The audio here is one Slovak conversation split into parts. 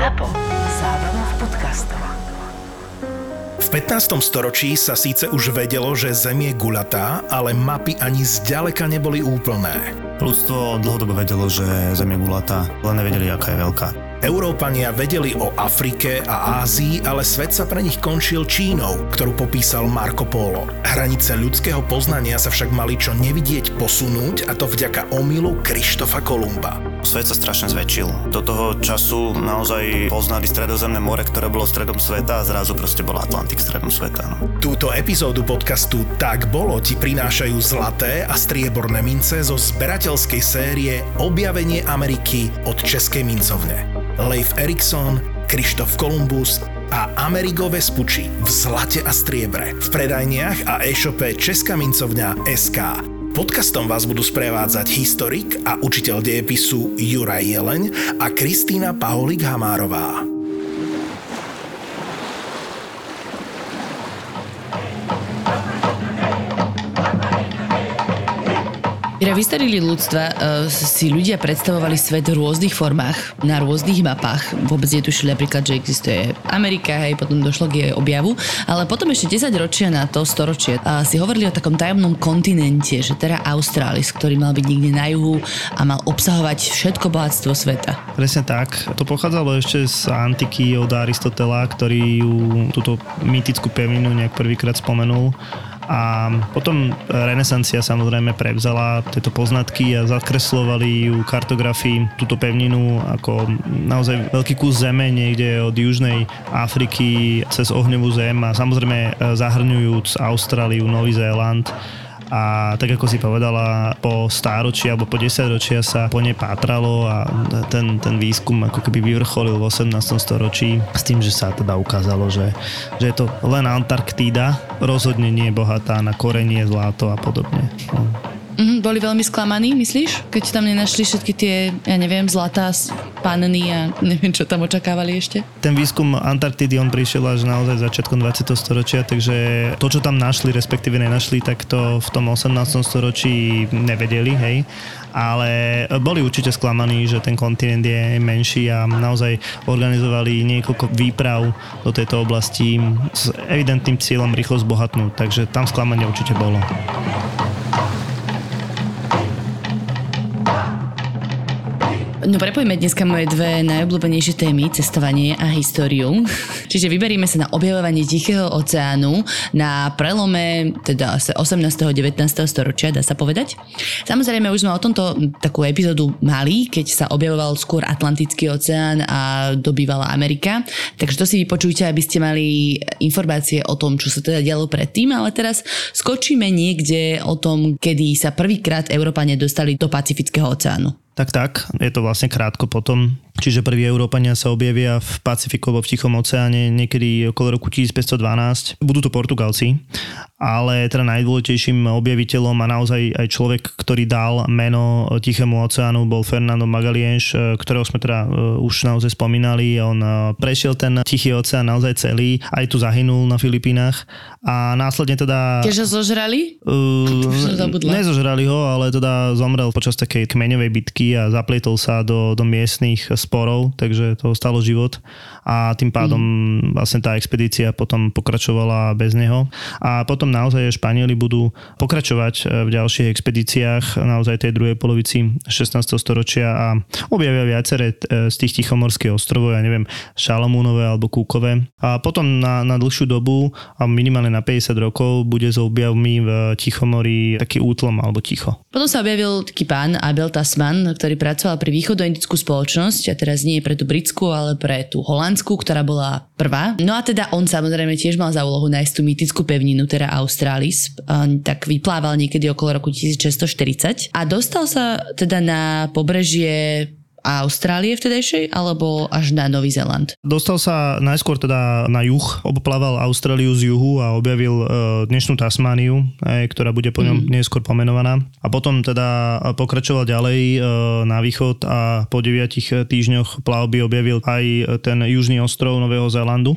ZAPO. Zábrná v podcastov. V 15. storočí sa síce už vedelo, že Zem je guľatá, ale mapy ani zďaleka neboli úplné. Ľudstvo dlhodobo vedelo, že Zem je gulatá, len nevedeli, aká je veľká. Európania vedeli o Afrike a Ázii, ale svet sa pre nich končil Čínou, ktorú popísal Marco Polo. Hranice ľudského poznania sa však mali čo nevidieť posunúť a to vďaka omylu Krištofa Kolumba. Svet sa strašne zväčšil. Do toho času naozaj poznali stredozemné more, ktoré bolo stredom sveta a zrazu proste bol Atlantik stredom sveta. No. Túto epizódu podcastu Tak bolo ti prinášajú zlaté a strieborné mince zo zberateľskej série Objavenie Ameriky od Českej mincovne. Leif Erikson, Krištof Kolumbus a Amerigo Vespucci v zlate a striebre v predajniach a e-shope Česká mincovňa SK. Podcastom vás budú sprevádzať historik a učiteľ dejepisu Juraj Jeleň a Kristýna Paholik Mira, v ľudstva uh, si ľudia predstavovali svet v rôznych formách, na rôznych mapách. Vôbec netušili napríklad, že existuje Amerika, hej, potom došlo k jej objavu. Ale potom ešte 10 ročia na to, storočie, uh, si hovorili o takom tajomnom kontinente, že teda Austrális, ktorý mal byť niekde na juhu a mal obsahovať všetko bohatstvo sveta. Presne tak. To pochádzalo ešte z antiky od Aristotela, ktorý ju, túto mýtickú pevninu nejak prvýkrát spomenul a potom renesancia samozrejme prevzala tieto poznatky a zakreslovali ju kartografii túto pevninu ako naozaj veľký kus zeme niekde od južnej Afriky cez ohňovú zem a samozrejme e, zahrňujúc Austráliu, Nový Zéland a tak ako si povedala, po stáročí alebo po 10 ročia sa po nej pátralo a ten, ten výskum ako keby vyvrcholil v 18. storočí s tým, že sa teda ukázalo, že, že je to len Antarktída, rozhodne nie je bohatá na korenie, zlato a podobne. No. Mm, boli veľmi sklamaní, myslíš? Keď tam nenašli všetky tie, ja neviem, zlatá panny a neviem, čo tam očakávali ešte? Ten výskum Antarktidy, on prišiel až naozaj začiatkom 20. storočia, takže to, čo tam našli, respektíve nenašli, tak to v tom 18. storočí nevedeli, hej ale boli určite sklamaní, že ten kontinent je menší a naozaj organizovali niekoľko výprav do tejto oblasti s evidentným cieľom rýchlo zbohatnúť, takže tam sklamanie určite bolo. No prepojíme dneska moje dve najobľúbenejšie témy, cestovanie a históriu. Čiže vyberieme sa na objavovanie Tichého oceánu na prelome teda 18. a 19. storočia, dá sa povedať. Samozrejme, už sme o tomto takú epizódu mali, keď sa objavoval skôr Atlantický oceán a dobývala Amerika. Takže to si vypočujte, aby ste mali informácie o tom, čo sa teda dialo predtým, ale teraz skočíme niekde o tom, kedy sa prvýkrát Európane dostali do Pacifického oceánu. Tak, tak, je to vlastne krátko potom, čiže prví Európania sa objavia v Pacifiku alebo v Tichom oceáne niekedy okolo roku 1512. Budú to Portugalci, ale teda najdôležitejším objaviteľom a naozaj aj človek, ktorý dal meno Tichému oceánu bol Fernando Magalienš, ktorého sme teda e, už naozaj spomínali. On e, prešiel ten Tichý oceán naozaj celý, aj tu zahynul na Filipínach a následne teda... Keďže zožrali? Uh, nezožrali ho, ale teda zomrel počas takej kmeňovej bitky a zaplietol sa do, do miestných sporov, takže to stalo život a tým pádom mm. vlastne tá expedícia potom pokračovala bez neho. A potom naozaj Španieli budú pokračovať e, v ďalších expedíciách naozaj tej druhej polovici 16. storočia a objavia viaceré e, z tých tichomorských ostrovov, ja neviem, Šalamúnové alebo Kúkové. A potom na, na dlhšiu dobu a minimálne na 50 rokov bude s objavmi v Tichomori taký útlom alebo ticho. Potom sa objavil taký pán Abel Tasman, ktorý pracoval pri východoindickú spoločnosť a teraz nie pre tú britskú, ale pre tú holandskú, ktorá bola prvá. No a teda on samozrejme tiež mal za úlohu nájsť tú mýtickú pevninu, teda Australis, tak vyplával niekedy okolo roku 1640 a dostal sa teda na pobrežie Austrálie vtedajšej alebo až na Nový Zeland? Dostal sa najskôr teda na juh, obplával Austráliu z juhu a objavil e, dnešnú Tasmániu, ktorá bude po ňom mm. neskôr pomenovaná. A potom teda pokračoval ďalej e, na východ a po deviatich týždňoch plavby objavil aj ten južný ostrov Nového Zélandu.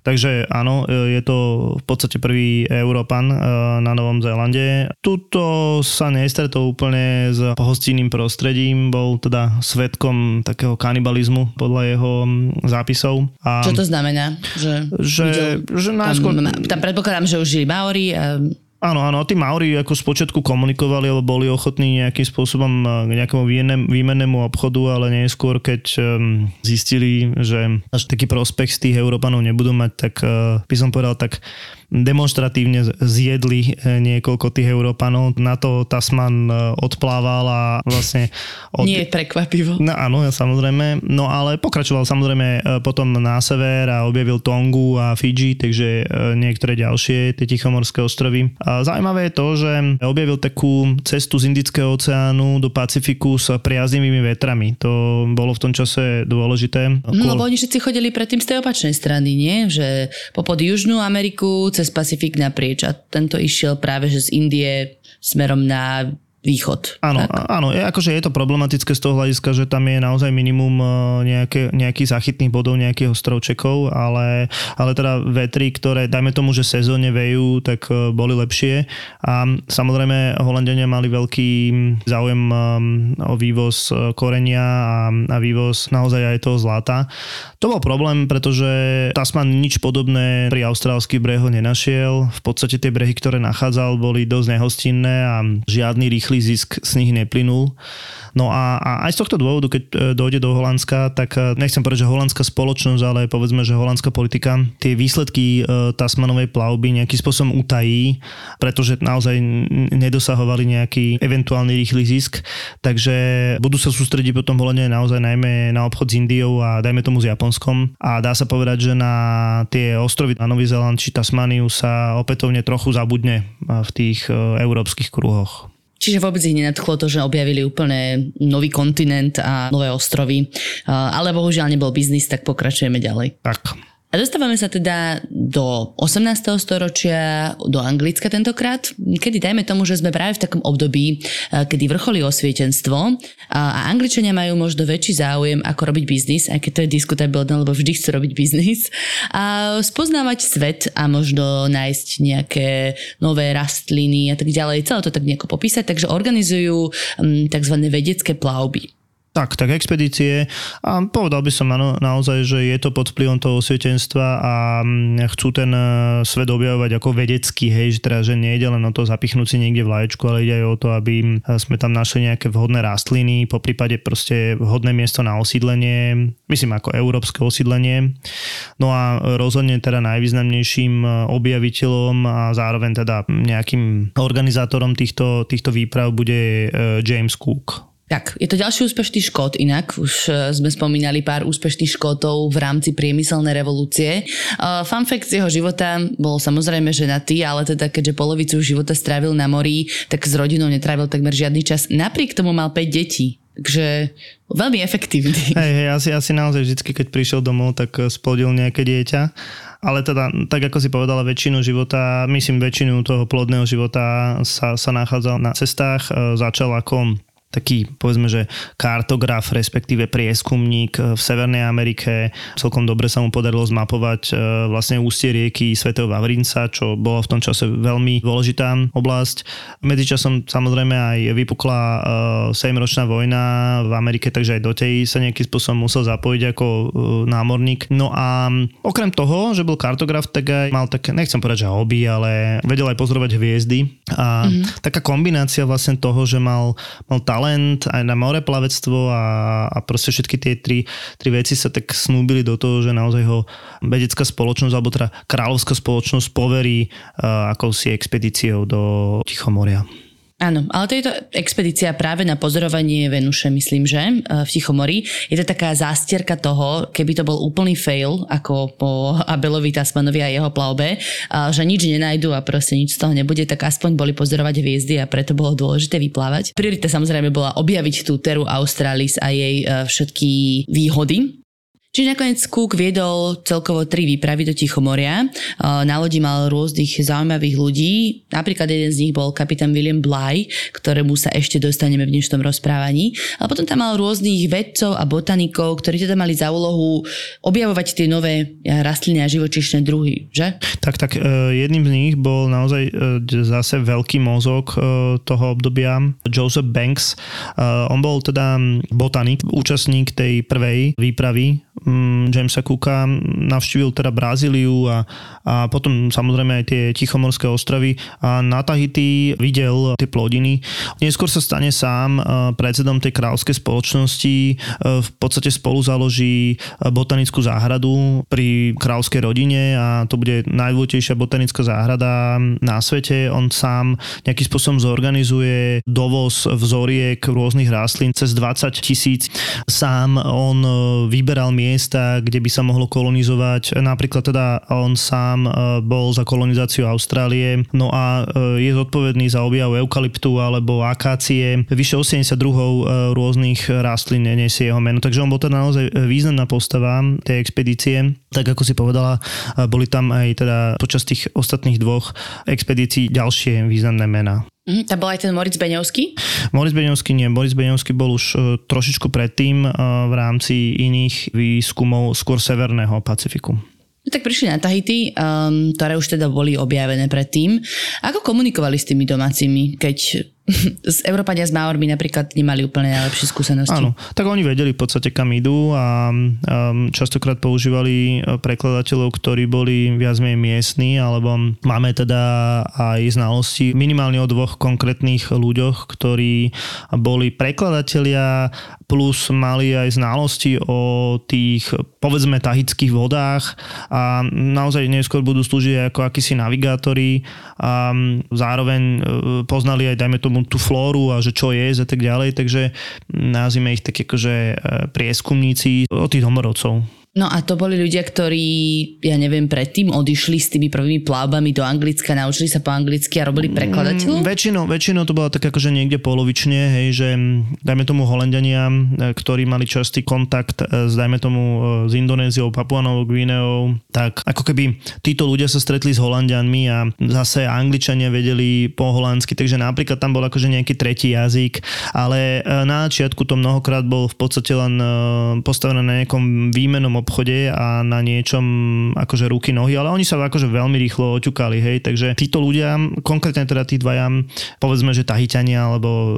Takže áno, e, je to v podstate prvý Európan e, na Novom Zélande. Tuto sa nestretol úplne s pohostinným prostredím, bol teda svetkom takého kanibalizmu podľa jeho zápisov. A Čo to znamená? Že, že, videl, že najskôr... Tam, tam predpokladám, že už žili Maori a Áno, áno, tí Maori ako spočiatku komunikovali, alebo boli ochotní nejakým spôsobom k nejakému výmennému obchodu, ale neskôr, keď um, zistili, že až taký prospekt z tých Európanov nebudú mať, tak uh, by som povedal, tak demonstratívne zjedli e, niekoľko tých Európanov. Na to Tasman e, odplával a vlastne... Od... Nie je prekvapivo. No, áno, samozrejme. No ale pokračoval samozrejme e, potom na sever a objavil Tongu a Fiji, takže niektoré ďalšie tie Tichomorské ostrovy. A zaujímavé je to, že objavil takú cestu z Indického oceánu do Pacifiku s priaznivými vetrami. To bolo v tom čase dôležité. No, lebo oni všetci chodili predtým z tej opačnej strany, nie? Že popod Južnú Ameriku, cez Pacifik naprieč. A tento išiel práve že z Indie smerom na východ. Áno, tak? áno, je, akože je to problematické z toho hľadiska, že tam je naozaj minimum e, nejaké, nejakých záchytných bodov, nejakých ostrovčekov, ale, ale teda vetry, ktoré dajme tomu, že sezóne vejú, tak e, boli lepšie a samozrejme Holandiania mali veľký záujem e, o vývoz korenia a, a vývoz naozaj aj toho zlata. To bol problém, pretože Tasman nič podobné pri austrálskych brehoch nenašiel. V podstate tie brehy, ktoré nachádzal, boli dosť nehostinné a žiadny rýchly rýchly zisk z nich neplynul. No a, a aj z tohto dôvodu, keď e, dojde do Holandska, tak e, nechcem povedať, že holandská spoločnosť, ale povedzme, že holandská politika tie výsledky e, Tasmanovej plavby nejakým spôsobom utají, pretože naozaj nedosahovali nejaký eventuálny rýchly zisk, takže budú sa sústrediť potom Holandia naozaj najmä na obchod s Indiou a dajme tomu s Japonskom a dá sa povedať, že na tie ostrovy na Nový Zeland či Tasmaniu sa opätovne trochu zabudne v tých európskych kruhoch. Čiže vôbec ich nenadchlo to, že objavili úplne nový kontinent a nové ostrovy. Ale bohužiaľ nebol biznis, tak pokračujeme ďalej. Tak. A dostávame sa teda do 18. storočia, do Anglicka tentokrát, kedy dajme tomu, že sme práve v takom období, kedy vrcholí osvietenstvo a Angličania majú možno väčší záujem, ako robiť biznis, aj keď to je diskutabilné, lebo vždy chcú robiť biznis, a spoznávať svet a možno nájsť nejaké nové rastliny a tak ďalej, celé to tak nejako popísať, takže organizujú tzv. vedecké plavby. Tak, tak expedície a povedal by som ano, naozaj, že je to pod vplyvom toho osvietenstva a mm, chcú ten e, svet objavovať ako vedecký, hej, že teda, že nie ide len o to zapichnúť si niekde vlaječku, ale ide aj o to, aby e, sme tam našli nejaké vhodné rastliny, po prípade proste vhodné miesto na osídlenie, myslím ako európske osídlenie. No a rozhodne teda najvýznamnejším e, objaviteľom a zároveň teda nejakým organizátorom týchto, týchto výprav bude James Cook. Tak, je to ďalší úspešný škód inak. Už uh, sme spomínali pár úspešných škótov v rámci priemyselnej revolúcie. Uh, fun fact z jeho života bol samozrejme ženatý, ale teda keďže polovicu života strávil na mori, tak s rodinou netrávil takmer žiadny čas. Napriek tomu mal 5 detí. Takže veľmi efektívny. Hej, hej, asi, asi naozaj vždy, keď prišiel domov, tak eh, splodil nejaké dieťa. Ale teda, tak ako si povedala, väčšinu života, myslím väčšinu toho plodného života sa, sa nachádzal na cestách. Začal ako taký, povedzme, že kartograf, respektíve prieskumník eh, v Severnej Amerike. Celkom dobre sa mu podarilo zmapovať eh, vlastne ústie rieky Svetého Vavrinca, čo bola v tom čase veľmi dôležitá oblasť. Medzičasom samozrejme aj vypukla 7-ročná eh, vojna v Amerike, takže aj do tej sa nejakým spôsobom musel zapojiť ako námorník. No a okrem toho, že bol kartograf, tak aj mal tak, nechcem povedať, že hobby, ale vedel aj pozorovať hviezdy. A mm-hmm. taká kombinácia vlastne toho, že mal, mal talent aj na moreplavectvo a, a proste všetky tie tri, tri veci sa tak snúbili do toho, že naozaj ho vedecká spoločnosť alebo teda kráľovská spoločnosť poverí uh, akousi expedíciou do Tichomoria. Áno, ale to je to expedícia práve na pozorovanie Venuše, myslím, že e, v Tichomori. Je to taká zástierka toho, keby to bol úplný fail, ako po Abelovi Tasmanovi a jeho plavbe, že nič nenajdu a proste nič z toho nebude, tak aspoň boli pozorovať hviezdy a preto bolo dôležité vyplávať. Priorita samozrejme bola objaviť tú Teru Australis a jej e, všetky výhody, Čiže nakoniec Cook viedol celkovo tri výpravy do Tichomoria. Na lodi mal rôznych zaujímavých ľudí. Napríklad jeden z nich bol kapitán William Bly, ktorému sa ešte dostaneme v dnešnom rozprávaní. Ale potom tam mal rôznych vedcov a botanikov, ktorí teda mali za úlohu objavovať tie nové rastliny a živočíšne druhy, že? Tak, tak e, jedným z nich bol naozaj e, zase veľký mozog toho obdobia, Joseph Banks. On bol teda botanik, účastník tej prvej výpravy Mm, Jamesa Cooka navštívil teda Brazíliu a, a potom samozrejme aj tie Tichomorské ostrovy a na Tahiti videl tie plodiny. Neskôr sa stane sám e, predsedom tej kráľovskej spoločnosti, e, v podstate spolu založí e, botanickú záhradu pri kráľovskej rodine a to bude najdôležitejšia botanická záhrada na svete. On sám nejakým spôsobom zorganizuje dovoz vzoriek rôznych rastlín cez 20 tisíc. Sám on vyberal miest miesta, kde by sa mohlo kolonizovať. Napríklad teda on sám e, bol za kolonizáciu Austrálie, no a e, je zodpovedný za objav eukalyptu alebo akácie. Vyše 80 druhov e, rôznych rastlín nesie jeho meno, takže on bol teda naozaj významná postava tej expedície. Tak ako si povedala, boli tam aj teda počas tých ostatných dvoch expedícií ďalšie významné mená. Mm, tam bol aj ten Moritz Beňovský? Moritz Beňovský nie. Moritz Beňovský bol už uh, trošičku predtým uh, v rámci iných výskumov skôr severného Pacifiku. No tak prišli na Tahiti, um, ktoré už teda boli objavené predtým. Ako komunikovali s tými domácimi, keď z Európania s Maormi napríklad nemali úplne najlepšie skúsenosti. Áno, tak oni vedeli v podstate kam idú a um, častokrát používali uh, prekladateľov, ktorí boli viac menej miestni, alebo máme teda aj znalosti minimálne o dvoch konkrétnych ľuďoch, ktorí boli prekladatelia plus mali aj znalosti o tých povedzme tahických vodách a naozaj neskôr budú slúžiť ako akísi navigátori a zároveň uh, poznali aj dajme tomu tú flóru a že čo je a tak ďalej, takže nazvime ich tak akože e, prieskumníci od tých domorodcov. No a to boli ľudia, ktorí, ja neviem, predtým odišli s tými prvými plavbami do Anglicka, naučili sa po anglicky a robili prekladateľov? Mm, väčšinou, väčšinou to bolo tak akože niekde polovične, hej, že dajme tomu Holandiania, e, ktorí mali častý kontakt e, s, dajme tomu, e, s Indonéziou, Papuanovou Guineou, tak ako keby títo ľudia sa stretli s Holandianmi a zase Angličania vedeli po holandsky, takže napríklad tam bol akože nejaký tretí jazyk, ale na začiatku to mnohokrát bol v podstate len postavené na nejakom výmenom obchode a na niečom akože ruky, nohy, ale oni sa akože veľmi rýchlo oťukali, hej, takže títo ľudia, konkrétne teda tí dvaja, povedzme, že Tahitania alebo uh,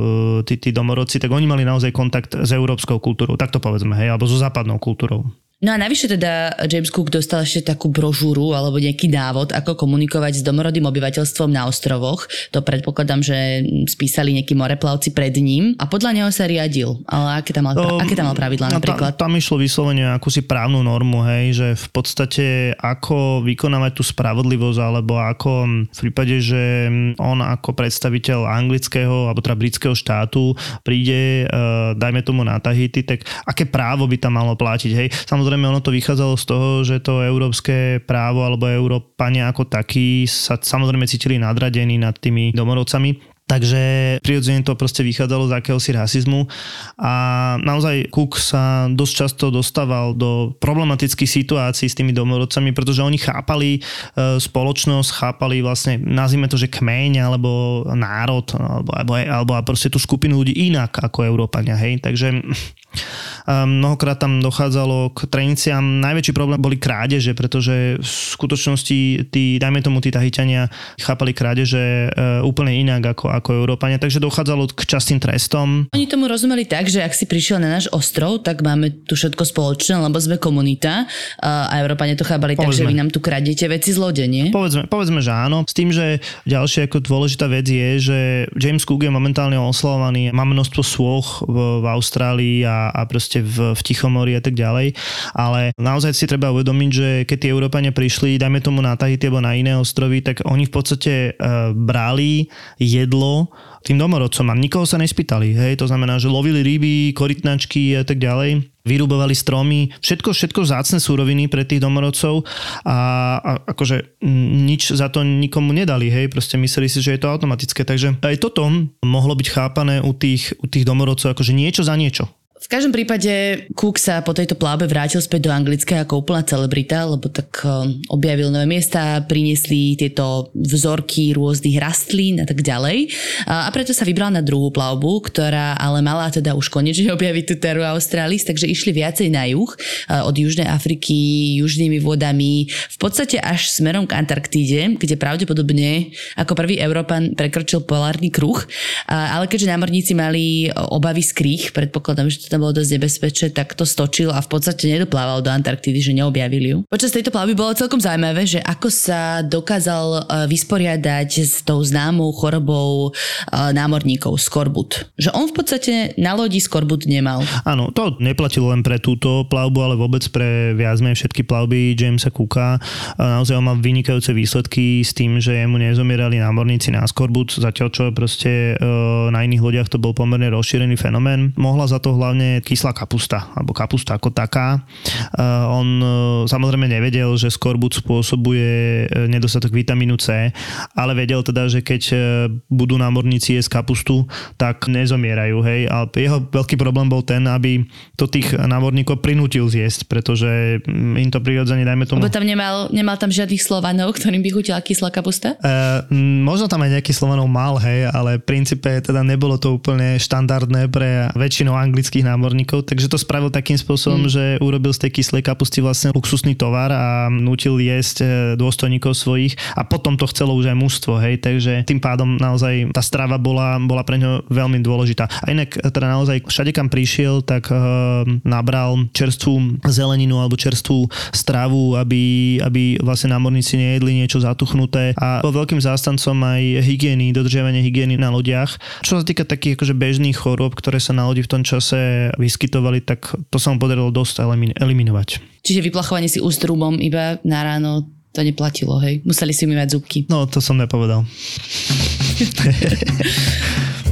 tí, tí domorodci, tak oni mali naozaj kontakt s európskou kultúrou, tak to povedzme, hej, alebo so západnou kultúrou. No a navyše teda James Cook dostal ešte takú brožúru alebo nejaký návod, ako komunikovať s domorodým obyvateľstvom na ostrovoch. To predpokladám, že spísali nejakí moreplavci pred ním a podľa neho sa riadil. Ale aké tam mal, um, aké tam mal pravidla no, napríklad? Tam, tam išlo vyslovene akúsi právnu normu, hej, že v podstate ako vykonávať tú spravodlivosť alebo ako v prípade, že on ako predstaviteľ anglického alebo teda britského štátu príde, uh, dajme tomu na Tahiti, tak aké právo by tam malo platiť, hej. Samozrejme samozrejme ono to vychádzalo z toho, že to európske právo alebo Európania ako takí sa samozrejme cítili nadradení nad tými domorodcami Takže prirodzene to proste vychádzalo z akéhosi rasizmu a naozaj Cook sa dosť často dostával do problematických situácií s tými domorodcami, pretože oni chápali e, spoločnosť, chápali vlastne, nazvime to, že kmeň alebo národ alebo, alebo, alebo proste tú skupinu ľudí inak ako Európania, hej. Takže mnohokrát tam dochádzalo k treniciam. Najväčší problém boli krádeže, pretože v skutočnosti tí, dajme tomu, tí Tahitiania chápali krádeže e, úplne inak ako, ako Európania, takže dochádzalo k častým trestom. Oni tomu rozumeli tak, že ak si prišiel na náš ostrov, tak máme tu všetko spoločné, lebo sme komunita a Európania to chápali tak, že vy nám tu kradete veci z lode, nie? Povedzme, povedzme, že áno. S tým, že ďalšia ako dôležitá vec je, že James Cook je momentálne oslavovaný, má množstvo svoch v, v Austrálii a, a proste v, v Tichomori a tak ďalej, ale naozaj si treba uvedomiť, že keď tí Európania prišli, dajme tomu na Tahiti alebo na iné ostrovy, tak oni v podstate uh, brali jedlo tým domorodcom a nikoho sa nespýtali. Hej? To znamená, že lovili ryby, korytnačky a tak ďalej vyrúbovali stromy, všetko, všetko zácne súroviny pre tých domorodcov a, a akože nič za to nikomu nedali, hej, proste mysleli si, že je to automatické, takže aj toto mohlo byť chápané u tých, u tých domorodcov akože niečo za niečo. V každom prípade Cook sa po tejto pláve vrátil späť do Anglicka ako úplná celebrita, lebo tak um, objavil nové miesta, priniesli tieto vzorky rôznych rastlín a tak ďalej. A preto sa vybral na druhú plavbu, ktorá ale mala teda už konečne objaviť tú teru Australis, takže išli viacej na juh, od Južnej Afriky, južnými vodami, v podstate až smerom k Antarktíde, kde pravdepodobne ako prvý Európan prekročil polárny kruh. Ale keďže námorníci mali obavy z kríh, predpokladám, že to tam bolo dosť nebezpečné, tak to stočil a v podstate nedoplával do Antarktidy, že neobjavili ju. Počas tejto plavby bolo celkom zaujímavé, že ako sa dokázal e, vysporiadať s tou známou chorobou e, námorníkov skorbut. Že on v podstate na lodi skorbut nemal. Áno, to neplatilo len pre túto plavbu, ale vôbec pre viac všetky plavby Jamesa Cooka. Naozaj on mal vynikajúce výsledky s tým, že mu nezomierali námorníci na skorbut, zatiaľ čo proste e, na iných lodiach to bol pomerne rozšírený fenomén. Mohla za to hlavne kyslá kapusta, alebo kapusta ako taká. On e, samozrejme nevedel, že skorbut spôsobuje e, nedostatok vitamínu C, ale vedel teda, že keď e, budú námorníci jesť kapustu, tak nezomierajú, hej. A jeho veľký problém bol ten, aby to tých námorníkov prinútil zjesť, pretože mm, im to prirodzene, dajme tomu... Lebo tam nemal, nemal tam žiadnych slovanov, ktorým by chutila kyslá kapusta? Uh, možno tam aj nejaký slovanov mal, hej, ale v princípe teda nebolo to úplne štandardné pre väčšinou anglických námorníkov, takže to spravil takým spôsobom, mm. že urobil z tej kyslej kapusty vlastne luxusný tovar a nutil jesť e, dôstojníkov svojich a potom to chcelo už aj mužstvo, hej, takže tým pádom naozaj tá strava bola, bola pre ňo veľmi dôležitá. A inak teda naozaj všade kam prišiel, tak uh, nabral čerstvú zeleninu alebo čerstvú stravu, aby, aby vlastne námorníci nejedli niečo zatuchnuté a bol veľkým zástancom aj hygieny, dodržiavanie hygieny na lodiach. Čo sa týka takých akože bežných chorôb, ktoré sa na lodi v tom čase vyskytovali, tak to sa mu podarilo dosť eliminovať. Čiže vyplachovanie si úst rúbom iba na ráno to neplatilo, hej? Museli si umývať zubky. No, to som nepovedal.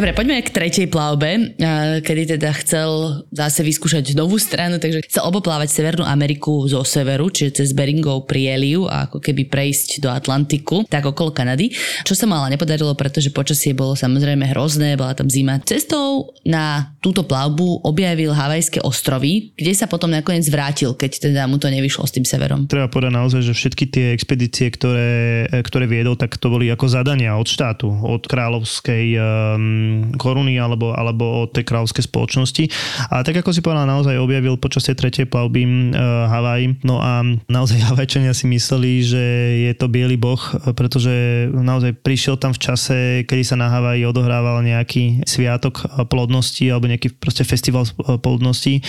Dobre, poďme k tretej plavbe, kedy teda chcel zase vyskúšať novú stranu, takže chcel oboplávať Severnú Ameriku zo severu, čiže cez Beringov prieliu a ako keby prejsť do Atlantiku, tak okolo Kanady. Čo sa mu ale nepodarilo, pretože počasie bolo samozrejme hrozné, bola tam zima. Cestou na túto plavbu objavil Havajské ostrovy, kde sa potom nakoniec vrátil, keď teda mu to nevyšlo s tým severom. Treba povedať naozaj, že všetky tie expedície, ktoré, ktoré viedol, tak to boli ako zadania od štátu, od kráľovskej um, koruny alebo, alebo od tej kráľovskej spoločnosti. A tak ako si povedal, naozaj objavil počas tej tretej plavby uh, Havaj. No a naozaj Havajčania si mysleli, že je to biely boh, pretože naozaj prišiel tam v čase, kedy sa na Havaji odohrával nejaký sviatok plodnosti alebo nejaký proste festival plodnosti.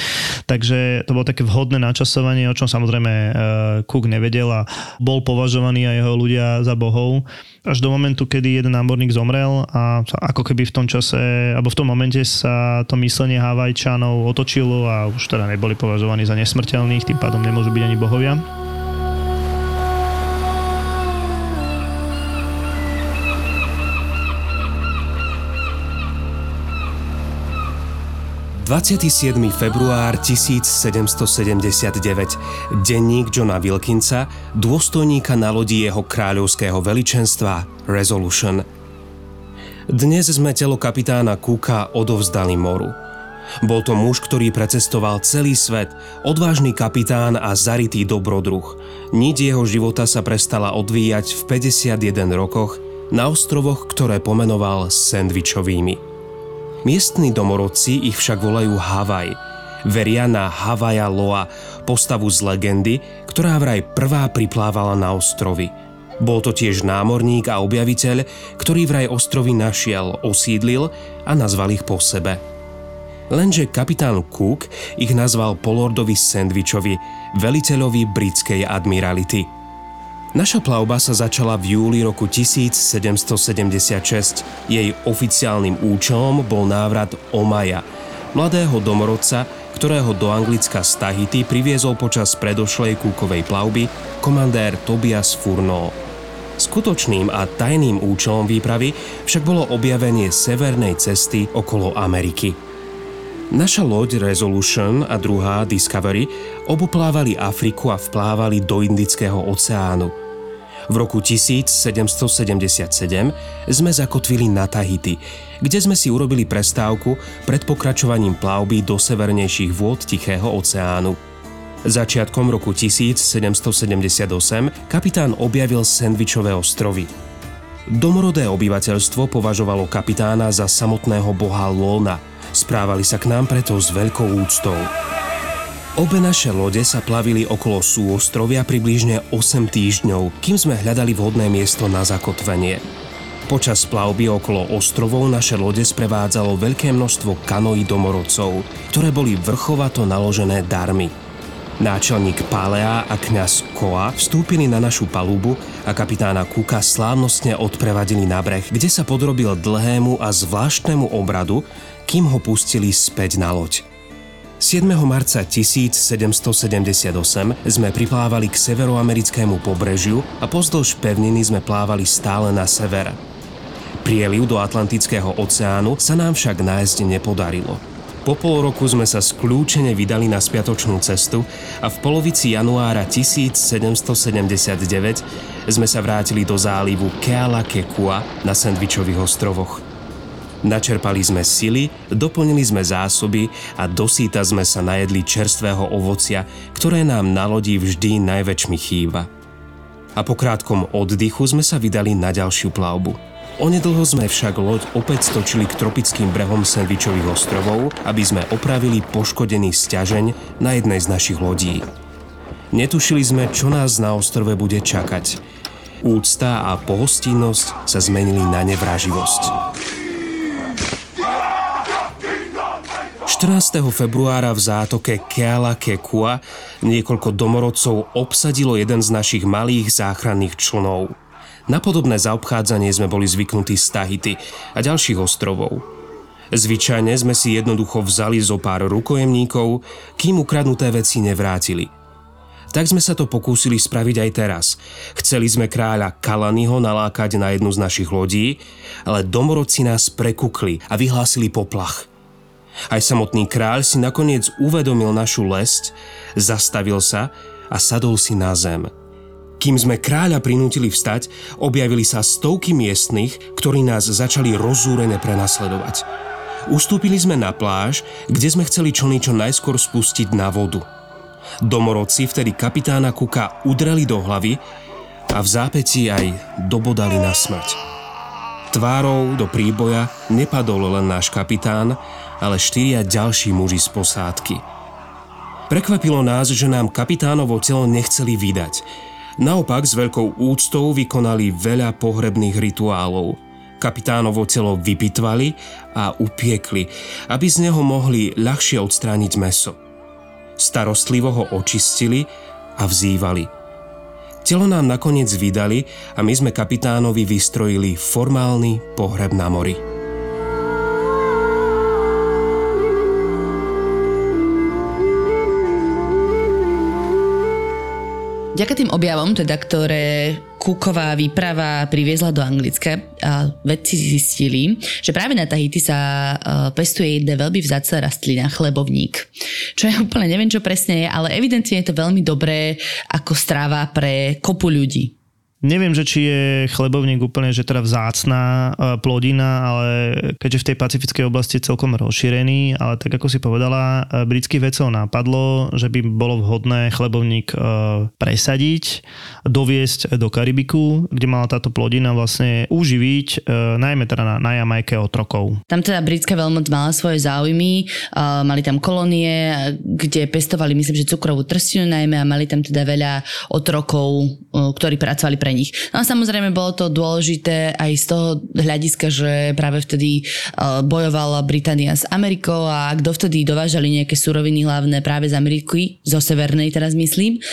Takže to bolo také vhodné načasovanie, o čom samozrejme uh, Cook nevedel a bol považovaný a jeho ľudia za bohov až do momentu, kedy jeden námorník zomrel a ako keby v tom čase, alebo v tom momente sa to myslenie Havajčanov otočilo a už teda neboli považovaní za nesmrteľných, tým pádom nemôžu byť ani bohovia. 27. február 1779. Denník Johna Wilkinsa, dôstojníka na lodi jeho kráľovského veličenstva Resolution. Dnes sme telo kapitána Cooka odovzdali moru. Bol to muž, ktorý precestoval celý svet, odvážny kapitán a zaritý dobrodruh. Niť jeho života sa prestala odvíjať v 51 rokoch na ostrovoch, ktoré pomenoval sandvičovými. Miestni domorodci ich však volajú Havaj. Veria na Havaja Loa, postavu z legendy, ktorá vraj prvá priplávala na ostrovy. Bol to tiež námorník a objaviteľ, ktorý vraj ostrovy našiel, osídlil a nazval ich po sebe. Lenže kapitán Cook ich nazval Polordovi Sandwichovi, veliteľovi britskej admirality – Naša plavba sa začala v júli roku 1776. Jej oficiálnym účelom bol návrat Omaja, Mladého domorodca, ktorého do Anglicka z Tahiti priviezol počas predošlej kúkovej plavby komandér Tobias Furno. Skutočným a tajným účelom výpravy však bolo objavenie severnej cesty okolo Ameriky. Naša loď Resolution a druhá Discovery oboplávali Afriku a vplávali do Indického oceánu. V roku 1777 sme zakotvili na Tahiti, kde sme si urobili prestávku pred pokračovaním plavby do severnejších vôd Tichého oceánu. Začiatkom roku 1778 kapitán objavil Sandvičové ostrovy. Domorodé obyvateľstvo považovalo kapitána za samotného boha Lona. Správali sa k nám preto s veľkou úctou. Obe naše lode sa plavili okolo súostrovia približne 8 týždňov, kým sme hľadali vhodné miesto na zakotvenie. Počas plavby okolo ostrovov naše lode sprevádzalo veľké množstvo kanoí domorodcov, ktoré boli vrchovato naložené darmi. Náčelník Pálea a kňaz Koa vstúpili na našu palubu a kapitána Kuka slávnostne odprevadili na breh, kde sa podrobil dlhému a zvláštnemu obradu, kým ho pustili späť na loď. 7. marca 1778 sme priplávali k severoamerickému pobrežiu a pozdĺž pevniny sme plávali stále na sever. Prieliv do Atlantického oceánu sa nám však nájsť nepodarilo. Po pol roku sme sa skľúčene vydali na spiatočnú cestu a v polovici januára 1779 sme sa vrátili do zálivu Keala Kekua na Sandvičových ostrovoch. Načerpali sme sily, doplnili sme zásoby a dosýta sme sa najedli čerstvého ovocia, ktoré nám na lodi vždy najväčšmi chýba. A po krátkom oddychu sme sa vydali na ďalšiu plavbu. Onedlho sme však loď opäť stočili k tropickým brehom Sandvičových ostrovov, aby sme opravili poškodený stiažeň na jednej z našich lodí. Netušili sme, čo nás na ostrove bude čakať. Úcta a pohostinnosť sa zmenili na nevraživosť. 14. februára v zátoke Keala Kekua niekoľko domorodcov obsadilo jeden z našich malých záchranných člnov. Na podobné zaobchádzanie sme boli zvyknutí z Tahiti a ďalších ostrovov. Zvyčajne sme si jednoducho vzali zo pár rukojemníkov, kým ukradnuté veci nevrátili. Tak sme sa to pokúsili spraviť aj teraz. Chceli sme kráľa Kalaniho nalákať na jednu z našich lodí, ale domorodci nás prekukli a vyhlásili poplach – aj samotný kráľ si nakoniec uvedomil našu lesť, zastavil sa a sadol si na zem. Kým sme kráľa prinútili vstať, objavili sa stovky miestnych, ktorí nás začali rozúrene prenasledovať. Ustúpili sme na pláž, kde sme chceli člny čo najskôr spustiť na vodu. Domorodci vtedy kapitána Kuka udreli do hlavy a v zápätí aj dobodali na smrť. Tvárou do príboja nepadol len náš kapitán, ale štyria ďalší muži z posádky. Prekvapilo nás, že nám kapitánovo telo nechceli vydať. Naopak s veľkou úctou vykonali veľa pohrebných rituálov. Kapitánovo telo vypitvali a upiekli, aby z neho mohli ľahšie odstrániť meso. Starostlivo ho očistili a vzývali. Telo nám nakoniec vydali a my sme kapitánovi vystrojili formálny pohreb na mori. Vďaka tým objavom, teda, ktoré Cooková výprava priviezla do Anglicka a vedci zistili, že práve na Tahiti sa uh, pestuje jedna veľmi vzácna rastlina, chlebovník. Čo ja úplne neviem, čo presne je, ale evidentne je to veľmi dobré ako stráva pre kopu ľudí. Neviem, že či je chlebovník úplne, že teda vzácná e, plodina, ale keďže v tej pacifickej oblasti je celkom rozšírený, ale tak ako si povedala, e, britských vedcov napadlo, že by bolo vhodné chlebovník e, presadiť, doviesť do Karibiku, kde mala táto plodina vlastne uživiť, najmä teda na, na Jamajke otrokov. Tam teda britská veľmoc mala svoje záujmy, mali tam kolónie, kde pestovali myslím, že cukrovú trstinu najmä a mali tam teda veľa otrokov, ktorí pracovali pre pre nich. No a samozrejme bolo to dôležité aj z toho hľadiska, že práve vtedy uh, bojovala Británia s Amerikou a kto vtedy dovážali nejaké suroviny hlavné práve z Ameriky, zo severnej teraz myslím,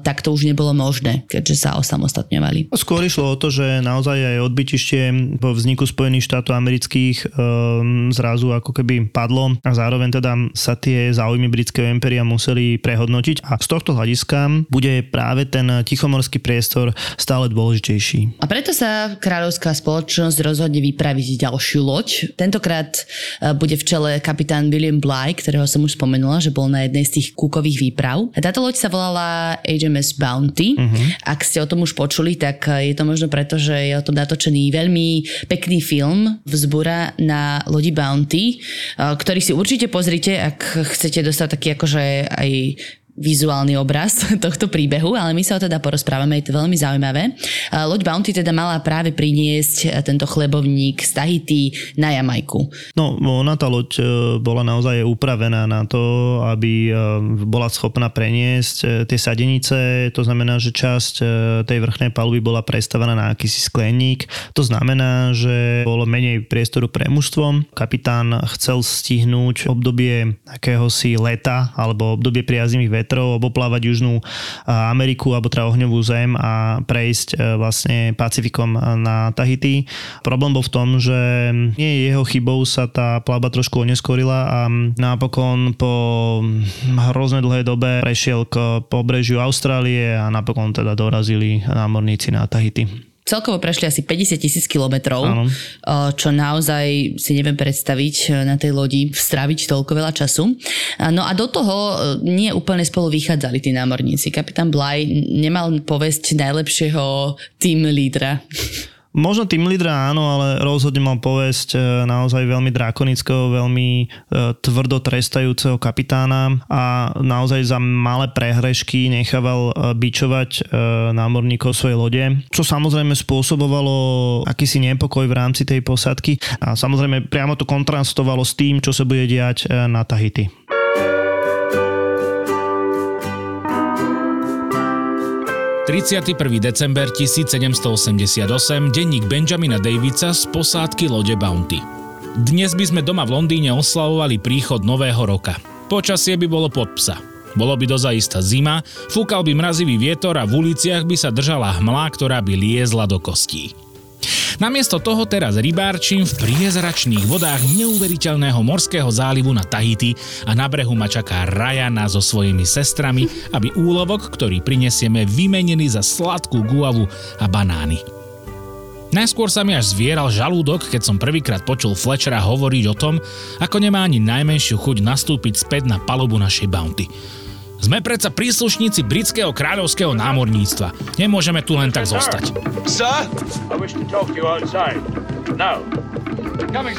tak to už nebolo možné, keďže sa osamostatňovali. Skôr išlo o to, že naozaj aj odbytište po vzniku Spojených štátov amerických um, zrazu ako keby padlo a zároveň teda sa tie záujmy britského impéria museli prehodnotiť a z tohto hľadiska bude práve ten tichomorský priestor stále dôležitejší. A preto sa kráľovská spoločnosť rozhodne vypraviť ďalšiu loď. Tentokrát e, bude v čele kapitán William Bly, ktorého som už spomenula, že bol na jednej z tých kúkových výprav. Táto loď sa volala HMS Bounty. Uh-huh. Ak ste o tom už počuli, tak je to možno preto, že je o tom natočený veľmi pekný film Vzbúra na lodi Bounty, e, ktorý si určite pozrite, ak chcete dostať taký akože aj vizuálny obraz tohto príbehu, ale my sa ho teda porozprávame, je to veľmi zaujímavé. Loď Bounty teda mala práve priniesť tento chlebovník z Tahiti na Jamajku. No, ona tá loď e, bola naozaj upravená na to, aby e, bola schopná preniesť e, tie sadenice, to znamená, že časť tej vrchnej paluby bola prestavená na akýsi skleník, to znamená, že bolo menej priestoru pre mužstvo. Kapitán chcel stihnúť obdobie akéhosi leta alebo obdobie priaznivých vetrov, oboplávať Južnú Ameriku alebo teda ohňovú zem a prejsť e, vlastne Pacifikom na Tahiti. Problém bol v tom, že nie jeho chybou sa tá plavba trošku oneskorila a napokon po hrozne dlhej dobe prešiel k pobrežiu Austrálie a napokon teda dorazili námorníci na Tahiti celkovo prešli asi 50 tisíc kilometrov, čo naozaj si neviem predstaviť e, na tej lodi stráviť toľko veľa času. No a do toho nie úplne spolu vychádzali tí námorníci. Kapitán Bly nemal povesť najlepšieho tým lídra. Možno tým lídra áno, ale rozhodne mal povesť e, naozaj veľmi drakonického, veľmi e, tvrdo trestajúceho kapitána a naozaj za malé prehrešky nechával e, bičovať námorníkov svojej lode, čo samozrejme spôsobovalo akýsi nepokoj v rámci tej posádky a samozrejme priamo to kontrastovalo s tým, čo sa bude diať na Tahiti. 31. december 1788, denník Benjamina Davisa z posádky lode Bounty. Dnes by sme doma v Londýne oslavovali príchod nového roka. Počasie by bolo pod psa. Bolo by dozaista zima, fúkal by mrazivý vietor a v uliciach by sa držala hmla, ktorá by liezla do kostí. Namiesto toho teraz rybárčim v priezračných vodách neuveriteľného morského zálivu na Tahiti a na brehu ma čaká Rajana so svojimi sestrami, aby úlovok, ktorý prinesieme, vymenili za sladkú guavu a banány. Najskôr sa mi až zvieral žalúdok, keď som prvýkrát počul Fletchera hovoriť o tom, ako nemá ani najmenšiu chuť nastúpiť späť na palubu našej Bounty. Sme predsa príslušníci britského kráľovského námorníctva. Nemôžeme tu len tak zostať.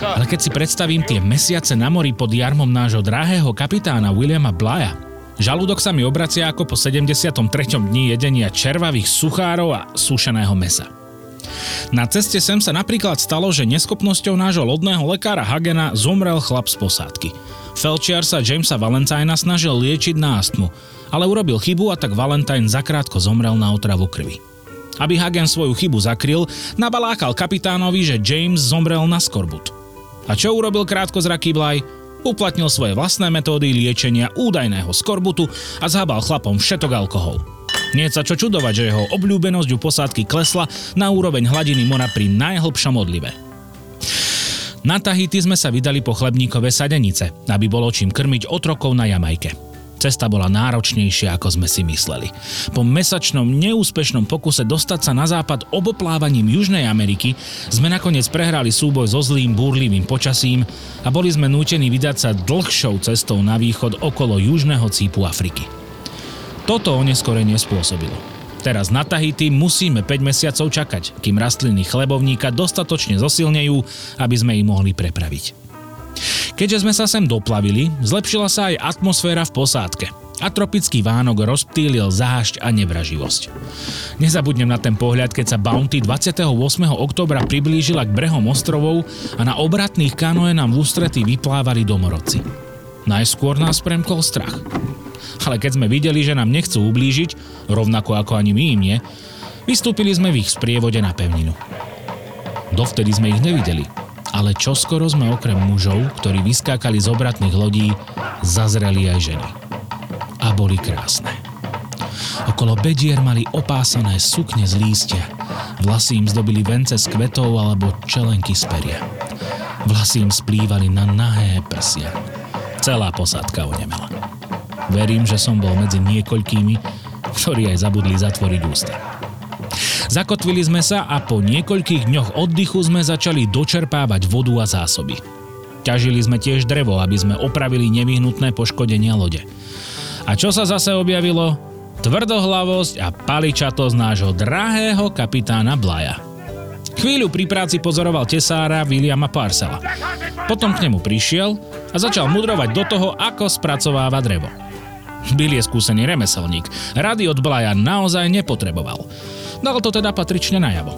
Ale keď si predstavím tie mesiace na mori pod jarmom nášho drahého kapitána Williama Blya, žalúdok sa mi obracia ako po 73. dni jedenia červavých suchárov a sušeného mesa. Na ceste sem sa napríklad stalo, že neschopnosťou nášho lodného lekára Hagena zomrel chlap z posádky. Felčiar sa Jamesa Valentina snažil liečiť na astmu, ale urobil chybu a tak Valentine zakrátko zomrel na otravu krvi. Aby Hagen svoju chybu zakryl, nabalákal kapitánovi, že James zomrel na skorbut. A čo urobil krátko zraký Blaj? Uplatnil svoje vlastné metódy liečenia údajného skorbutu a zhabal chlapom všetok alkohol. Nie sa čo čudovať, že jeho obľúbenosť u posádky klesla na úroveň hladiny mora pri najhlbšom odlive. Na Tahiti sme sa vydali po chlebníkové sadenice, aby bolo čím krmiť otrokov na Jamajke. Cesta bola náročnejšia, ako sme si mysleli. Po mesačnom neúspešnom pokuse dostať sa na západ oboplávaním Južnej Ameriky sme nakoniec prehrali súboj so zlým búrlivým počasím a boli sme nútení vydať sa dlhšou cestou na východ okolo južného cípu Afriky. Toto oneskorenie spôsobilo. Teraz na Tahiti musíme 5 mesiacov čakať, kým rastliny chlebovníka dostatočne zosilnejú, aby sme ich mohli prepraviť. Keďže sme sa sem doplavili, zlepšila sa aj atmosféra v posádke a tropický Vánok rozptýlil zášť a nevraživosť. Nezabudnem na ten pohľad, keď sa Bounty 28. oktobra priblížila k brehom ostrovov a na obratných kanoe nám v ústrety vyplávali domorodci. Najskôr nás premkol strach ale keď sme videli, že nám nechcú ublížiť, rovnako ako ani my im nie, Vystúpili sme v ich sprievode na pevninu. Dovtedy sme ich nevideli, ale čoskoro sme okrem mužov, ktorí vyskákali z obratných lodí, zazreli aj ženy. A boli krásne. Okolo bedier mali opásané sukne z lístia. Vlasy im zdobili vence z kvetov alebo čelenky z peria. Vlasy im splývali na nahé prsia. Celá posádka onemela. Verím, že som bol medzi niekoľkými, ktorí aj zabudli zatvoriť ústa. Zakotvili sme sa a po niekoľkých dňoch oddychu sme začali dočerpávať vodu a zásoby. Ťažili sme tiež drevo, aby sme opravili nevyhnutné poškodenia lode. A čo sa zase objavilo? Tvrdohlavosť a paličatosť nášho drahého kapitána Blaja. Chvíľu pri práci pozoroval tesára Williama Parcela. Potom k nemu prišiel a začal mudrovať do toho, ako spracováva drevo. Bill je skúsený remeselník. Rady od Blaja naozaj nepotreboval. Dal to teda patrične najavo.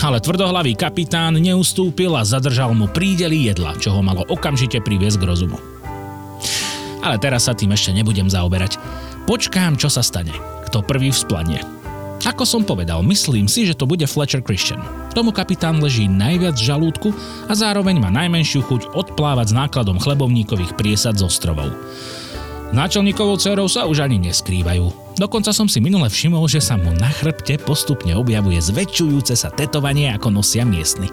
Ale tvrdohlavý kapitán neustúpil a zadržal mu prídely jedla, čo ho malo okamžite priviesť k rozumu. Ale teraz sa tým ešte nebudem zaoberať. Počkám, čo sa stane. Kto prvý vzplanie. Ako som povedal, myslím si, že to bude Fletcher Christian. Tomu kapitán leží najviac žalúdku a zároveň má najmenšiu chuť odplávať s nákladom chlebovníkových priesad z ostrovov. Náčelníkovou dcerou sa už ani neskrývajú. Dokonca som si minule všimol, že sa mu na chrbte postupne objavuje zväčšujúce sa tetovanie, ako nosia miestny.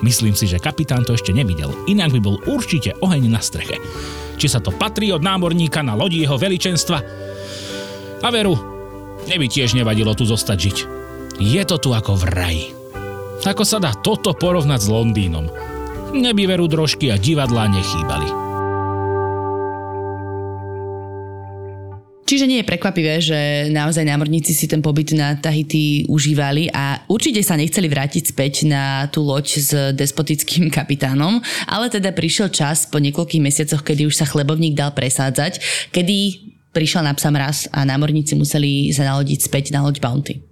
Myslím si, že kapitán to ešte nevidel, inak by bol určite oheň na streche. Či sa to patrí od námorníka na lodi jeho veličenstva? A veru, neby tiež nevadilo tu zostať žiť. Je to tu ako v raji. Ako sa dá toto porovnať s Londýnom? Neby veru drožky a divadlá nechýbali. Čiže nie je prekvapivé, že naozaj námorníci si ten pobyt na Tahiti užívali a určite sa nechceli vrátiť späť na tú loď s despotickým kapitánom, ale teda prišiel čas po niekoľkých mesiacoch, kedy už sa chlebovník dal presádzať, kedy prišiel na psa mraz a námorníci museli sa nalodiť späť na loď Bounty.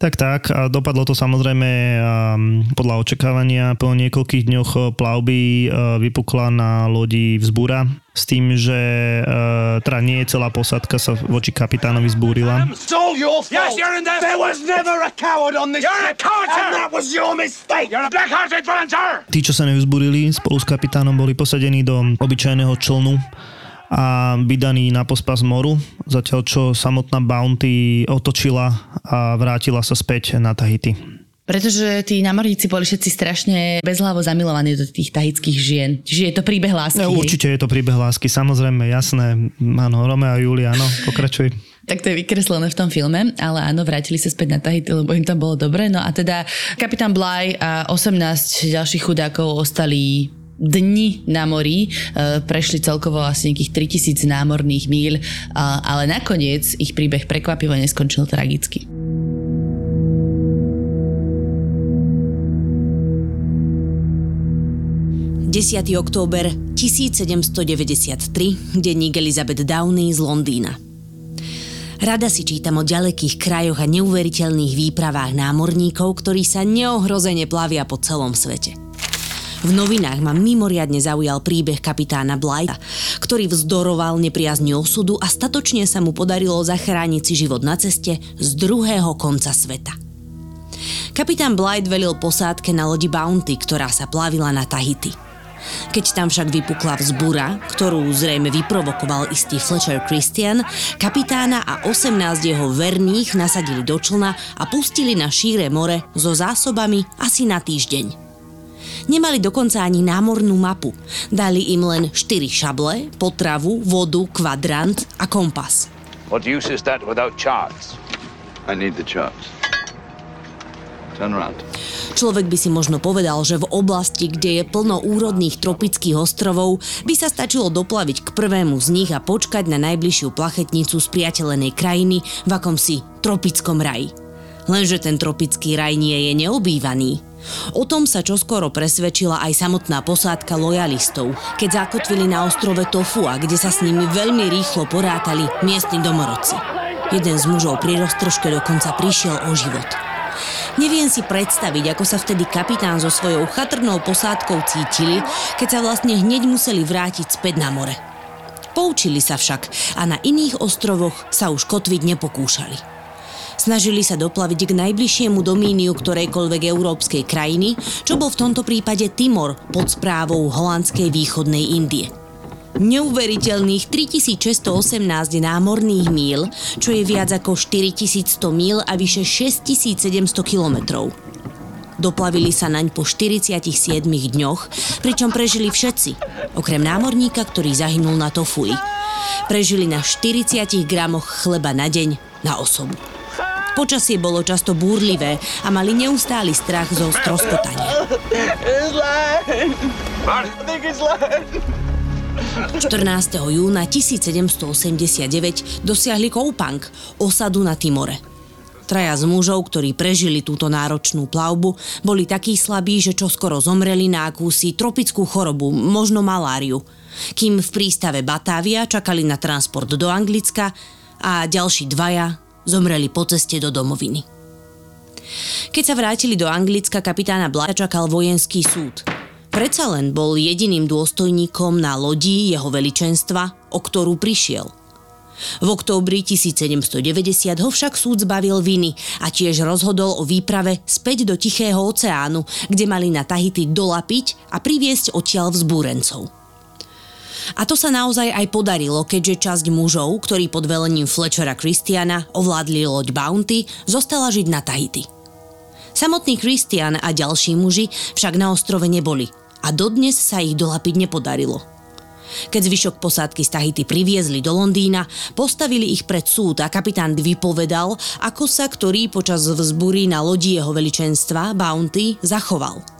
Tak, tak. A dopadlo to samozrejme um, podľa očakávania. Po niekoľkých dňoch plavby uh, vypukla na lodi vzbúra s tým, že uh, teda nie celá posádka sa voči kapitánovi zbúrila. Tí, čo sa nevzburili, spolu s kapitánom boli posadení do obyčajného člnu a vydaný na pospas moru, zatiaľ čo samotná Bounty otočila a vrátila sa späť na Tahiti. Pretože tí námorníci boli všetci strašne bezhlavo zamilovaní do tých tahických žien. Čiže je to príbeh lásky. No, určite je to príbeh lásky, samozrejme, jasné. Áno, Romeo a Julia, áno, pokračuj. tak to je vykreslené v tom filme, ale áno, vrátili sa späť na Tahiti, lebo im tam bolo dobre. No a teda kapitán Bly a 18 ďalších chudákov ostali dni na mori, e, prešli celkovo asi nejakých 3000 námorných míľ, ale nakoniec ich príbeh prekvapivo neskončil tragicky. ...10. október 1793, denník Elizabeth Downey z Londýna. Rada si čítam o ďalekých krajoch a neuveriteľných výpravách námorníkov, ktorí sa neohrozene plavia po celom svete. V novinách ma mimoriadne zaujal príbeh kapitána Blighta, ktorý vzdoroval nepriazni osudu a statočne sa mu podarilo zachrániť si život na ceste z druhého konca sveta. Kapitán Blight velil posádke na lodi Bounty, ktorá sa plavila na Tahiti. Keď tam však vypukla vzbúra, ktorú zrejme vyprovokoval istý Fletcher Christian, kapitána a 18 jeho verných nasadili do člna a pustili na šíre more so zásobami asi na týždeň. Nemali dokonca ani námornú mapu. Dali im len 4 šable, potravu, vodu, kvadrant a kompas. What use is that without charts? I need the charts. Turn around. Človek by si možno povedal, že v oblasti, kde je plno úrodných tropických ostrovov, by sa stačilo doplaviť k prvému z nich a počkať na najbližšiu plachetnicu z priateľenej krajiny v akomsi tropickom raji. Lenže ten tropický raj nie je neobývaný. O tom sa čoskoro presvedčila aj samotná posádka lojalistov, keď zakotvili na ostrove Tofua, kde sa s nimi veľmi rýchlo porátali miestni domorodci. Jeden z mužov pri roztržke dokonca prišiel o život. Neviem si predstaviť, ako sa vtedy kapitán so svojou chatrnou posádkou cítili, keď sa vlastne hneď museli vrátiť späť na more. Poučili sa však a na iných ostrovoch sa už kotviť nepokúšali. Snažili sa doplaviť k najbližšiemu domíniu ktorejkoľvek európskej krajiny, čo bol v tomto prípade Timor pod správou holandskej východnej Indie. Neuveriteľných 3618 námorných míl, čo je viac ako 4100 míl a vyše 6700 kilometrov. Doplavili sa naň po 47 dňoch, pričom prežili všetci, okrem námorníka, ktorý zahynul na Tofui. Prežili na 40 gramoch chleba na deň na osobu. Počasie bolo často búrlivé a mali neustály strach zo stroskotania. 14. júna 1789 dosiahli Koupang, osadu na Timore. Traja z mužov, ktorí prežili túto náročnú plavbu, boli takí slabí, že čoskoro zomreli na akúsi tropickú chorobu, možno maláriu. Kým v prístave Batávia čakali na transport do Anglicka a ďalší dvaja zomreli po ceste do domoviny. Keď sa vrátili do Anglicka, kapitána Blaja čakal vojenský súd. Predsa len bol jediným dôstojníkom na lodi jeho veličenstva, o ktorú prišiel – v októbri 1790 ho však súd zbavil viny a tiež rozhodol o výprave späť do Tichého oceánu, kde mali na Tahiti dolapiť a priviesť odtiaľ vzbúrencov. A to sa naozaj aj podarilo, keďže časť mužov, ktorí pod velením Fletchera Christiana ovládli loď Bounty, zostala žiť na Tahiti. Samotný Christian a ďalší muži však na ostrove neboli a dodnes sa ich dolapiť nepodarilo – keď zvyšok posádky z Tahiti priviezli do Londýna, postavili ich pred súd a kapitán vypovedal, ako sa ktorý počas vzbúry na lodi jeho veličenstva Bounty zachoval.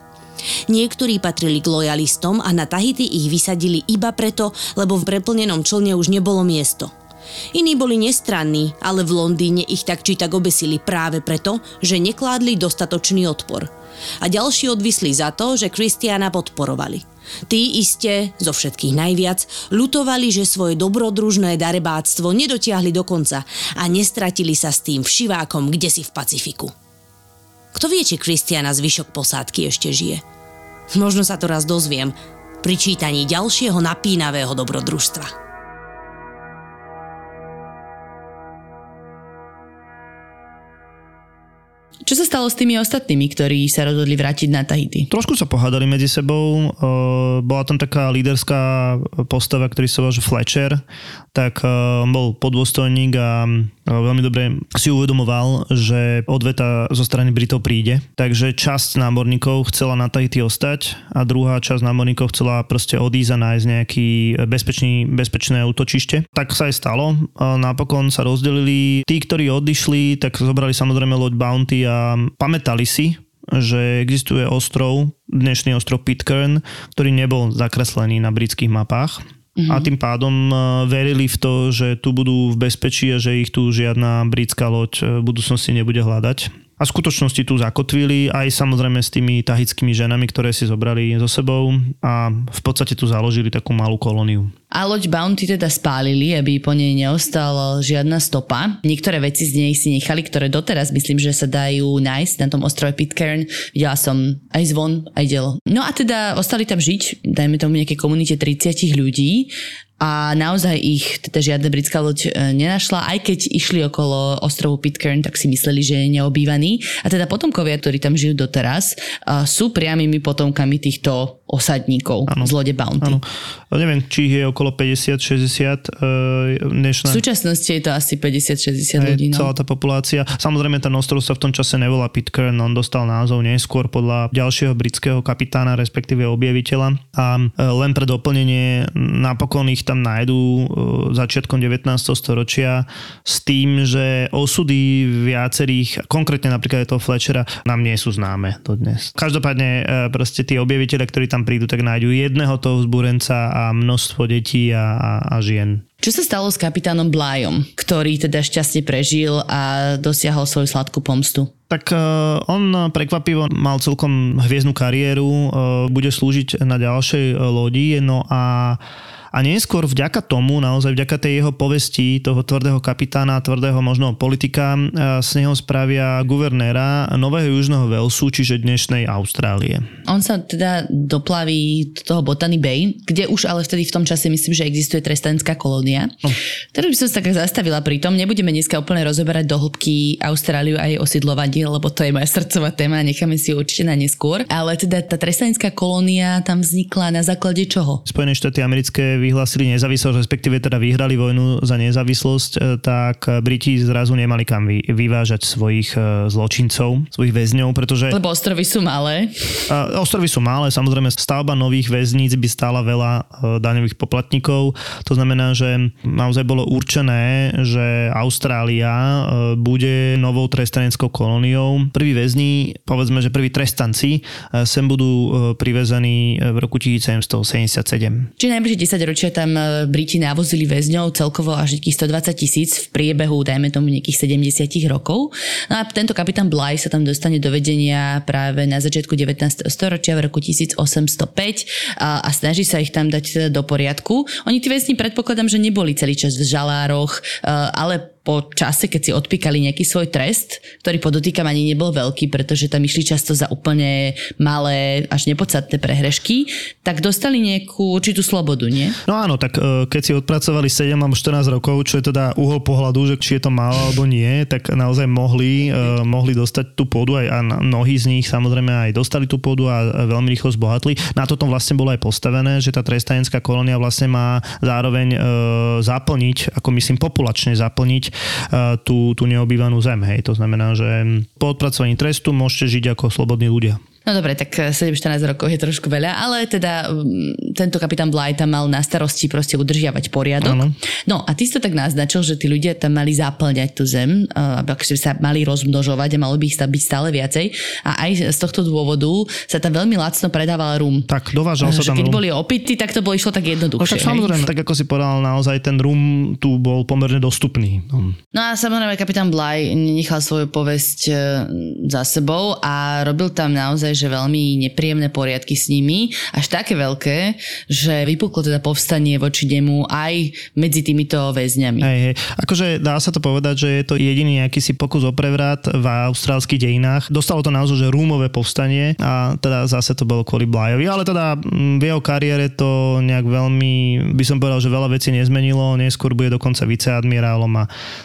Niektorí patrili k lojalistom a na Tahiti ich vysadili iba preto, lebo v preplnenom člne už nebolo miesto. Iní boli nestranní, ale v Londýne ich tak či tak obesili práve preto, že nekládli dostatočný odpor. A ďalší odvisli za to, že Kristiana podporovali. Tí iste, zo všetkých najviac, lutovali, že svoje dobrodružné darebáctvo nedotiahli do konca a nestratili sa s tým všivákom kde si v Pacifiku. Kto vie, či Kristiana zvyšok posádky ešte žije? Možno sa to raz dozviem pri čítaní ďalšieho napínavého dobrodružstva. Čo sa stalo s tými ostatnými, ktorí sa rozhodli vrátiť na Tahiti? Trošku sa pohádali medzi sebou. Bola tam taká líderská postava, ktorý sa volá Fletcher, tak bol podôstojník a veľmi dobre si uvedomoval, že odveta zo strany Britov príde. Takže časť námorníkov chcela na Tahiti ostať a druhá časť námorníkov chcela proste odísť a nájsť nejaký bezpečný, bezpečné útočište. Tak sa aj stalo. Napokon sa rozdelili. Tí, ktorí odišli, tak zobrali samozrejme loď Bounty a pamätali si, že existuje ostrov, dnešný ostrov Pitcairn, ktorý nebol zakreslený na britských mapách. Mm-hmm. A tým pádom e, verili v to, že tu budú v bezpečí a že ich tu žiadna britská loď e, v budúcnosti nebude hľadať a v skutočnosti tu zakotvili aj samozrejme s tými tahickými ženami, ktoré si zobrali so sebou a v podstate tu založili takú malú kolóniu. A loď Bounty teda spálili, aby po nej neostala žiadna stopa. Niektoré veci z nej si nechali, ktoré doteraz myslím, že sa dajú nájsť na tom ostrove Pitcairn. Videla som aj zvon, aj dielo. No a teda ostali tam žiť, dajme tomu nejaké komunite 30 ľudí a naozaj ich teda žiadna britská loď e, nenašla, aj keď išli okolo ostrovu Pitcairn, tak si mysleli, že je neobývaný. A teda potomkovia, ktorí tam žijú doteraz, e, sú priamými potomkami týchto osadníkov ano. z lode Bounty. Ano. Neviem, či je okolo 50-60 uh, dnešná... V súčasnosti je to asi 50-60 ľudí. No. Celá tá populácia. Samozrejme, ten ostrov sa v tom čase nevolá Pitcairn, on dostal názov neskôr podľa ďalšieho britského kapitána, respektíve objaviteľa. A uh, len pre doplnenie, napokon ich tam nájdú uh, začiatkom 19. storočia s tým, že osudy viacerých, konkrétne napríklad toho Fletchera, nám nie sú známe dodnes. Každopádne uh, proste tí objaviteľe, ktorí tam prídu, tak nájdú jedného toho vzbúrenca a množstvo detí a, a, a žien. Čo sa stalo s kapitánom Blyom, ktorý teda šťastne prežil a dosiahol svoju sladkú pomstu? Tak uh, on prekvapivo mal celkom hviezdnu kariéru, uh, bude slúžiť na ďalšej lodi, no a A neskôr vďaka tomu, naozaj vďaka tej jeho povesti, toho tvrdého kapitána, tvrdého možno politika, e, z neho spravia guvernéra Nového Južného Velsu, čiže dnešnej Austrálie. On sa teda doplaví do toho Botany Bay, kde už ale vtedy v tom čase myslím, že existuje trestanská kolónia. No. Teraz by som sa tak zastavila pri tom. Nebudeme dneska úplne rozoberať do hĺbky Austráliu a jej osidlovanie, lebo to je moja srdcová téma, necháme si ju určite na neskôr. Ale teda tá trestanská kolónia tam vznikla na základe čoho? Spojené štáty americké vyhlásili nezávislosť, respektíve teda vyhrali vojnu za nezávislosť, e, tak Briti zrazu nemali kam vyvážať svojich e, zločincov, svojich väzňov, pretože... Lebo ostrovy sú malé. Ostrovy sú malé, samozrejme stavba nových väzníc by stála veľa e, daňových poplatníkov. To znamená, že naozaj bolo určené, že Austrália bude novou trestaneckou kolóniou. Prví väzni, povedzme, že prví trestanci sem budú privezení v roku 1777. Či najbližšie 10 ročia tam e, Briti navozili väzňov celkovo až nejakých 120 tisíc v priebehu, dajme tomu, nejakých 70 rokov. No a tento kapitán Bly sa tam dostane do vedenia práve na začiatku 19. storočia v roku 1805 a, a snaží sa ich tam dať teda do poriadku. Oni tí väzni predpokladám, že neboli celý čas v žalároch, e, ale po čase, keď si odpíkali nejaký svoj trest, ktorý podotýkam ani nebol veľký, pretože tam išli často za úplne malé až nepodstatné prehrešky, tak dostali nejakú určitú slobodu, nie? No áno, tak e, keď si odpracovali 7 alebo 14 rokov, čo je teda uhol pohľadu, že či je to málo alebo nie, tak naozaj mohli, e, mohli dostať tú pôdu aj, a mnohí z nich samozrejme aj dostali tú pôdu a veľmi rýchlo zbohatli. Na toto vlastne bolo aj postavené, že tá trestanecká kolónia vlastne má zároveň e, zaplniť, ako myslím populačne zaplniť tú, tú neobývanú zem. Hej. To znamená, že po odpracovaní trestu môžete žiť ako slobodní ľudia. No dobre, tak 7-14 rokov je trošku veľa, ale teda um, tento kapitán Bly tam mal na starosti proste udržiavať poriadok. Ano. No a ty si to tak naznačil, že tí ľudia tam mali zaplňať tú zem, uh, aby akože sa mali rozmnožovať a malo by ich byť stále viacej. A aj z tohto dôvodu sa tam veľmi lacno predával rum. Tak, dovážal sa tam Keď rum. boli opity, tak to bolo išlo tak jednoduchšie. No, tak samozrejme, tak ako si povedal, naozaj ten rum tu bol pomerne dostupný. No, no a samozrejme kapitán Bly nechal svoju povesť za sebou a robil tam naozaj naozaj, že veľmi nepríjemné poriadky s nimi, až také veľké, že vypuklo teda povstanie voči nemu aj medzi týmito väzňami. Hej, hej. Akože dá sa to povedať, že je to jediný nejaký si pokus o prevrat v austrálskych dejinách. Dostalo to naozaj, že rúmové povstanie a teda zase to bolo kvôli Blyovi, ale teda mm, v jeho kariére to nejak veľmi, by som povedal, že veľa vecí nezmenilo, neskôr bude dokonca viceadmirálom a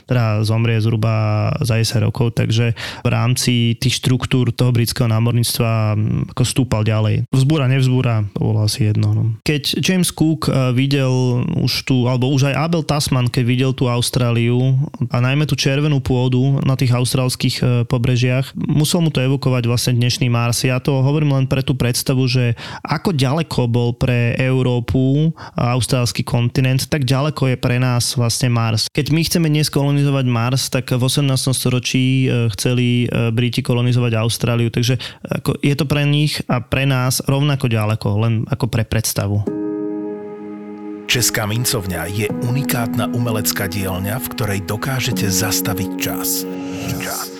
teda zomrie zhruba za 10 rokov, takže v rámci tých štruktúr toho britského námorníctva ako stúpal ďalej. Vzbúra, nevzbúra, to bolo asi jedno. No. Keď James Cook eh, videl už tu, alebo už aj Abel Tasman, keď videl tú Austráliu a najmä tú červenú pôdu na tých austrálskych eh, pobrežiach, musel mu to evokovať vlastne dnešný Mars. Ja to hovorím len pre tú predstavu, že ako ďaleko bol pre Európu a austrálsky kontinent, tak ďaleko je pre nás vlastne Mars. Keď my chceme dnes kolonizovať Mars, tak v 18. storočí eh, chceli Briti kolonizovať Austráliu, takže ako je to pre nich a pre nás rovnako ďaleko, len ako pre predstavu. Česká mincovňa je unikátna umelecká dielňa, v ktorej dokážete zastaviť čas. Čas.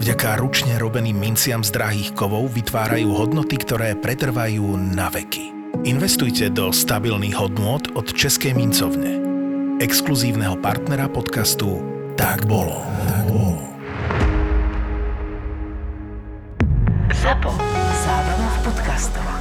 Vďaka ručne robeným minciam z drahých kovov vytvárajú hodnoty, ktoré pretrvajú na veky. Investujte do stabilných hodnôt od Českej mincovne. Exkluzívneho partnera podcastu Tak bolo. Tak bolo. ZAPO. Zábrná v podcastovách.